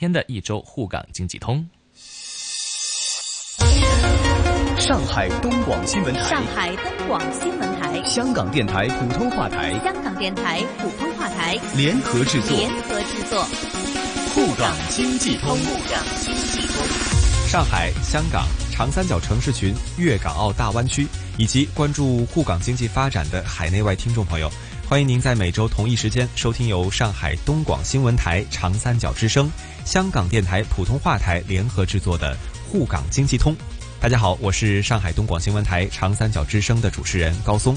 天的一周沪港经济通。上海东广新闻台，上海东广新闻台，香港电台普通话台，香港电台普通话台。联合制作，联合制作，沪港经济通，沪港经济通。上海、香港、长三角城市群、粤港澳大湾区，以及关注沪港经济发展的海内外听众朋友，欢迎您在每周同一时间收听由上海东广新闻台、长三角之声、香港电台普通话台联合制作的沪港经济通。大家好，我是上海东广新闻台长三角之声的主持人高松。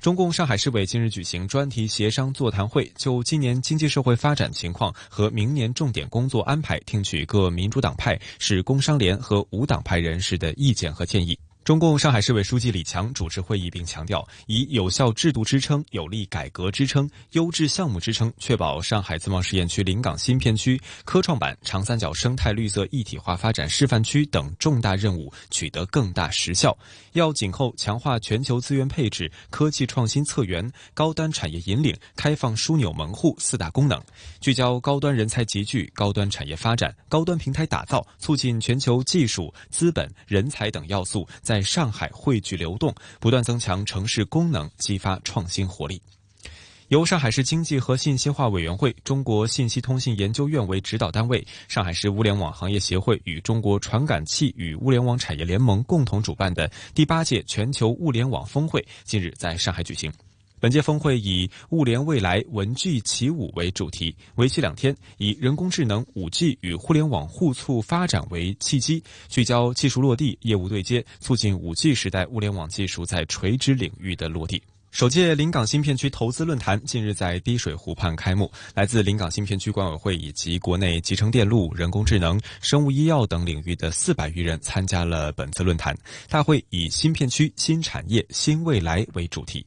中共上海市委近日举行专题协商座谈会，就今年经济社会发展情况和明年重点工作安排，听取各民主党派、市工商联和无党派人士的意见和建议。中共上海市委书记李强主持会议，并强调，以有效制度支撑、有力改革支撑、优质项目支撑，确保上海自贸试验区临港新片区、科创板、长三角生态绿色一体化发展示范区等重大任务取得更大实效。要紧扣强化全球资源配置、科技创新策源、高端产业引领、开放枢纽门户四大功能，聚焦高端人才集聚、高端产业发展、高端平台打造，促进全球技术、资本、人才等要素。在上海汇聚流动，不断增强城市功能，激发创新活力。由上海市经济和信息化委员会、中国信息通信研究院为指导单位，上海市物联网行业协会与中国传感器与物联网产业联盟共同主办的第八届全球物联网峰会近日在上海举行。本届峰会以“物联未来，文具起舞”为主题，为期两天，以人工智能、五 G 与互联网互促发展为契机，聚焦技术落地、业务对接，促进五 G 时代物联网技术在垂直领域的落地。首届临港新片区投资论坛近日在滴水湖畔开幕，来自临港新片区管委会以及国内集成电路、人工智能、生物医药等领域的四百余人参加了本次论坛。大会以“新片区、新产业、新未来”为主题。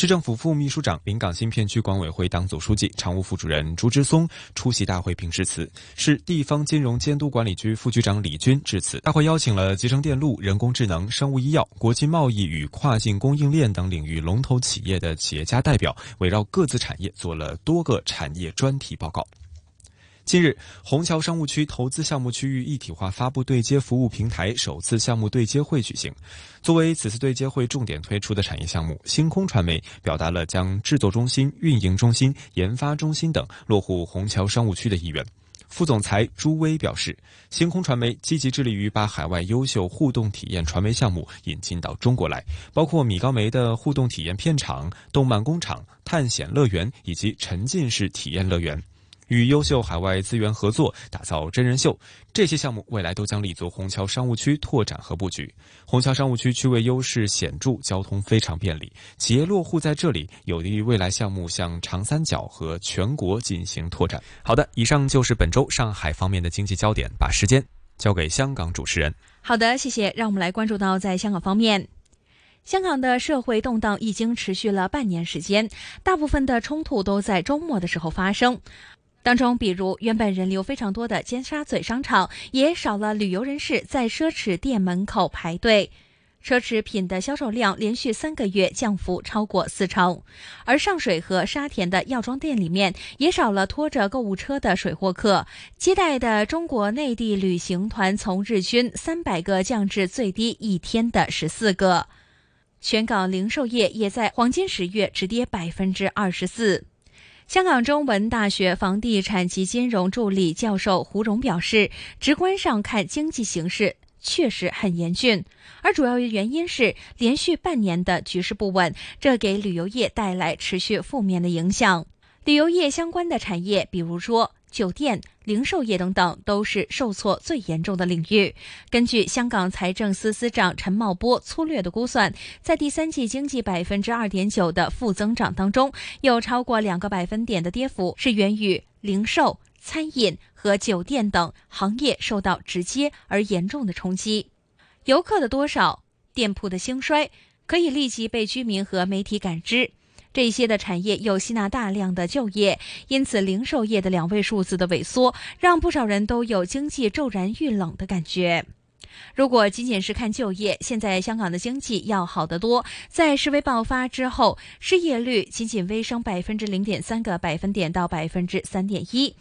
市政府副秘书长、临港新片区管委会党组书记、常务副主任朱之松出席大会并致辞，市地方金融监督管理局副局长李军致辞。大会邀请了集成电路、人工智能、生物医药、国际贸易与跨境供应链等领域龙头企业的企业家代表，围绕各自产业做了多个产业专题报告。近日，虹桥商务区投资项目区域一体化发布对接服务平台首次项目对接会举行。作为此次对接会重点推出的产业项目，星空传媒表达了将制作中心、运营中心、研发中心等落户虹桥商务区的意愿。副总裁朱威表示，星空传媒积极致力于把海外优秀互动体验传媒项目引进到中国来，包括米高梅的互动体验片场、动漫工厂、探险乐园以及沉浸式体验乐园。与优秀海外资源合作，打造真人秀，这些项目未来都将立足虹桥商务区拓展和布局。虹桥商务区区位优势显著，交通非常便利，企业落户在这里，有利于未来项目向长三角和全国进行拓展。好的，以上就是本周上海方面的经济焦点，把时间交给香港主持人。好的，谢谢。让我们来关注到在香港方面，香港的社会动荡已经持续了半年时间，大部分的冲突都在周末的时候发生。当中，比如原本人流非常多的尖沙咀商场，也少了旅游人士在奢侈店门口排队，奢侈品的销售量连续三个月降幅超过四成。而上水和沙田的药妆店里面，也少了拖着购物车的水货客，接待的中国内地旅行团从日均三百个降至最低一天的十四个。全港零售业也在黄金十月直跌百分之二十四。香港中文大学房地产及金融助理教授胡荣表示，直观上看，经济形势确实很严峻，而主要原因是连续半年的局势不稳，这给旅游业带来持续负面的影响。旅游业相关的产业，比如说。酒店、零售业等等都是受挫最严重的领域。根据香港财政司司长陈茂波粗略的估算，在第三季经济百分之二点九的负增长当中，有超过两个百分点的跌幅是源于零售、餐饮和酒店等行业受到直接而严重的冲击。游客的多少？店铺的兴衰，可以立即被居民和媒体感知。这些的产业又吸纳大量的就业，因此零售业的两位数字的萎缩，让不少人都有经济骤然遇冷的感觉。如果仅仅是看就业，现在香港的经济要好得多。在示威爆发之后，失业率仅仅微升百分之零点三个百分点到百分之三点一。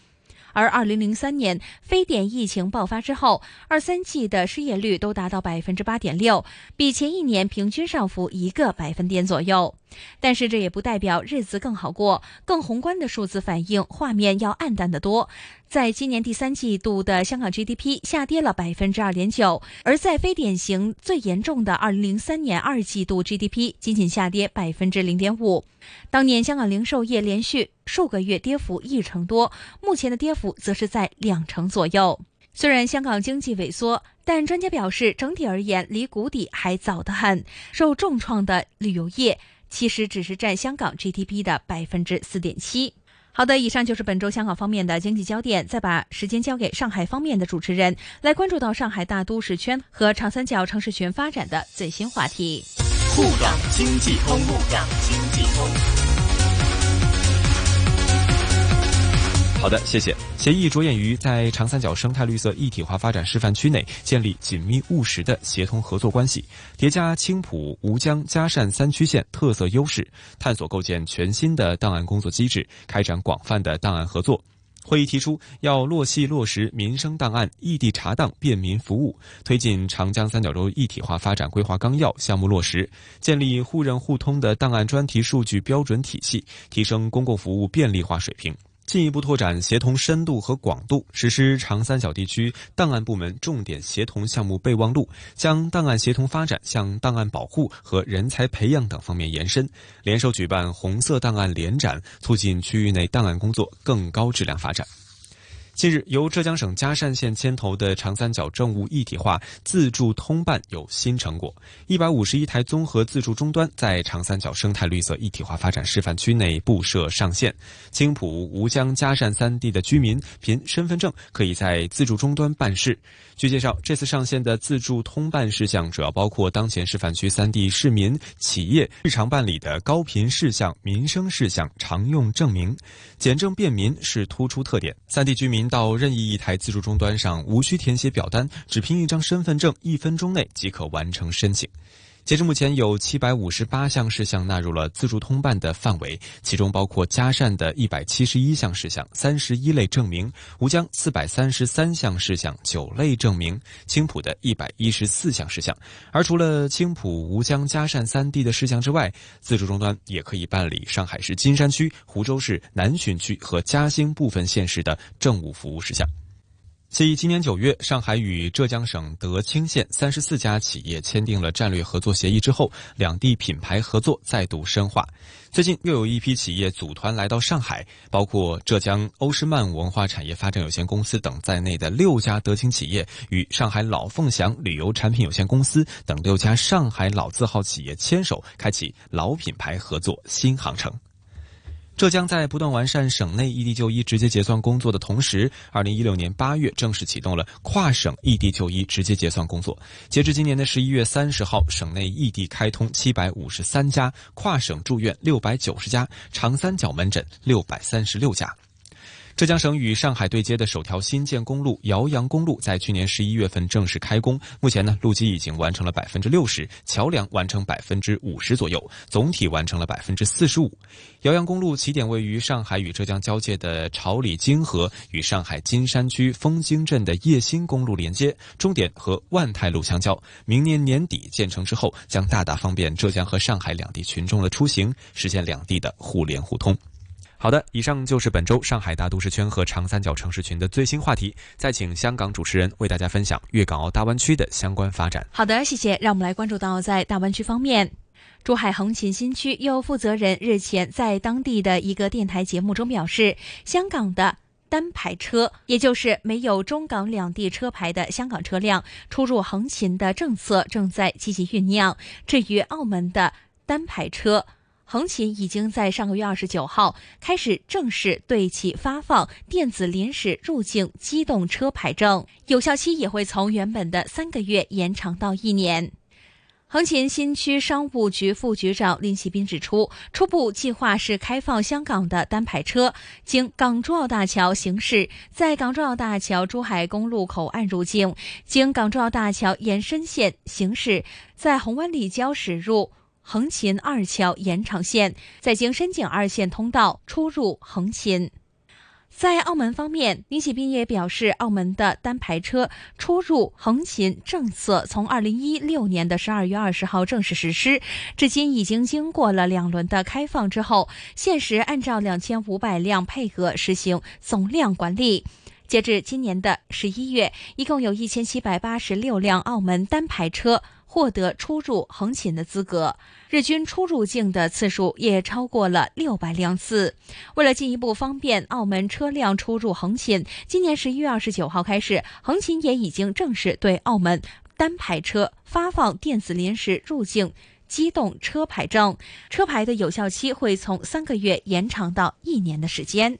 而二零零三年非典疫情爆发之后，二三季的失业率都达到百分之八点六，比前一年平均上浮一个百分点左右。但是这也不代表日子更好过，更宏观的数字反映画面要暗淡得多。在今年第三季度的香港 GDP 下跌了百分之二点九，而在非典型最严重的二零零三年二季度 GDP 仅仅下跌百分之零点五。当年香港零售业连续数个月跌幅一成多，目前的跌幅则是在两成左右。虽然香港经济萎缩，但专家表示，整体而言离谷底还早得很。受重创的旅游业其实只是占香港 GDP 的百分之四点七。好的，以上就是本周香港方面的经济焦点。再把时间交给上海方面的主持人，来关注到上海大都市圈和长三角城市群发展的最新话题。沪港经济通，沪港经济通。好的，谢谢。协议着眼于在长三角生态绿色一体化发展示范区内建立紧密务实的协同合作关系，叠加青浦、吴江、嘉善三区县特色优势，探索构建全新的档案工作机制，开展广泛的档案合作。会议提出，要落细落实民生档案、异地查档、便民服务，推进长江三角洲一体化发展规划纲要项目落实，建立互认互通的档案专题数据标准体系，提升公共服务便利化水平。进一步拓展协同深度和广度，实施长三角地区档案部门重点协同项目备忘录，将档案协同发展向档案保护和人才培养等方面延伸，联手举办红色档案联展，促进区域内档案工作更高质量发展。近日，由浙江省嘉善县牵头的长三角政务一体化自助通办有新成果。一百五十一台综合自助终端在长三角生态绿色一体化发展示范区内布设上线。青浦、吴江、嘉善三地的居民凭身份证可以在自助终端办事。据介绍，这次上线的自助通办事项主要包括当前示范区三地市民、企业日常办理的高频事项、民生事项常用证明，简政便民是突出特点。三地居民。到任意一台自助终端上，无需填写表单，只凭一张身份证，一分钟内即可完成申请。截至目前，有七百五十八项事项纳入了自助通办的范围，其中包括嘉善的一百七十一项事项、三十一类证明；吴江四百三十三项事项、九类证明；青浦的一百一十四项事项。而除了青浦、吴江、嘉善三地的事项之外，自助终端也可以办理上海市金山区、湖州市南浔区和嘉兴部分县市的政务服务事项。继今年九月，上海与浙江省德清县三十四家企业签订了战略合作协议之后，两地品牌合作再度深化。最近又有一批企业组团来到上海，包括浙江欧诗漫文化产业发展有限公司等在内的六家德清企业，与上海老凤祥旅游产品有限公司等六家上海老字号企业牵手，开启老品牌合作新航程。浙江在不断完善省内异地就医直接结算工作的同时，二零一六年八月正式启动了跨省异地就医直接结算工作。截至今年的十一月三十号，省内异地开通七百五十三家，跨省住院六百九十家，长三角门诊六百三十六家。浙江省与上海对接的首条新建公路姚阳公路在去年十一月份正式开工。目前呢，路基已经完成了百分之六十，桥梁完成百分之五十左右，总体完成了百分之四十五。姚阳公路起点位于上海与浙江交界的朝里金河，与上海金山区枫泾镇的叶新公路连接，终点和万泰路相交。明年年底建成之后，将大大方便浙江和上海两地群众的出行，实现两地的互联互通。好的，以上就是本周上海大都市圈和长三角城市群的最新话题。再请香港主持人为大家分享粤港澳大湾区的相关发展。好的，谢谢。让我们来关注到在大湾区方面，珠海横琴新区又负责人日前在当地的一个电台节目中表示，香港的单牌车，也就是没有中港两地车牌的香港车辆出入横琴的政策正在积极酝酿。至于澳门的单牌车，横琴已经在上个月二十九号开始正式对其发放电子临时入境机动车牌证，有效期也会从原本的三个月延长到一年。横琴新区商务局副局长林启斌指出，初步计划是开放香港的单排车经港珠澳大桥行驶，在港珠澳大桥珠海公路口岸入境，经港珠澳大桥延伸线行驶，在红湾立交驶入横琴二桥延长线，再经深井二线通道出入横琴。在澳门方面，李启斌也表示，澳门的单排车出入横琴政策从二零一六年的十二月二十号正式实施，至今已经经过了两轮的开放之后，现时按照两千五百辆配额实行总量管理。截至今年的十一月，一共有一千七百八十六辆澳门单排车。获得出入横琴的资格，日均出入境的次数也超过了六百辆次。为了进一步方便澳门车辆出入横琴，今年十一月二十九号开始，横琴也已经正式对澳门单牌车发放电子临时入境机动车牌证，车牌的有效期会从三个月延长到一年的时间。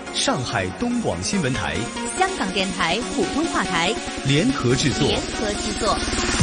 上海东广新闻台、香港电台普通话台。联合制作，联合制作。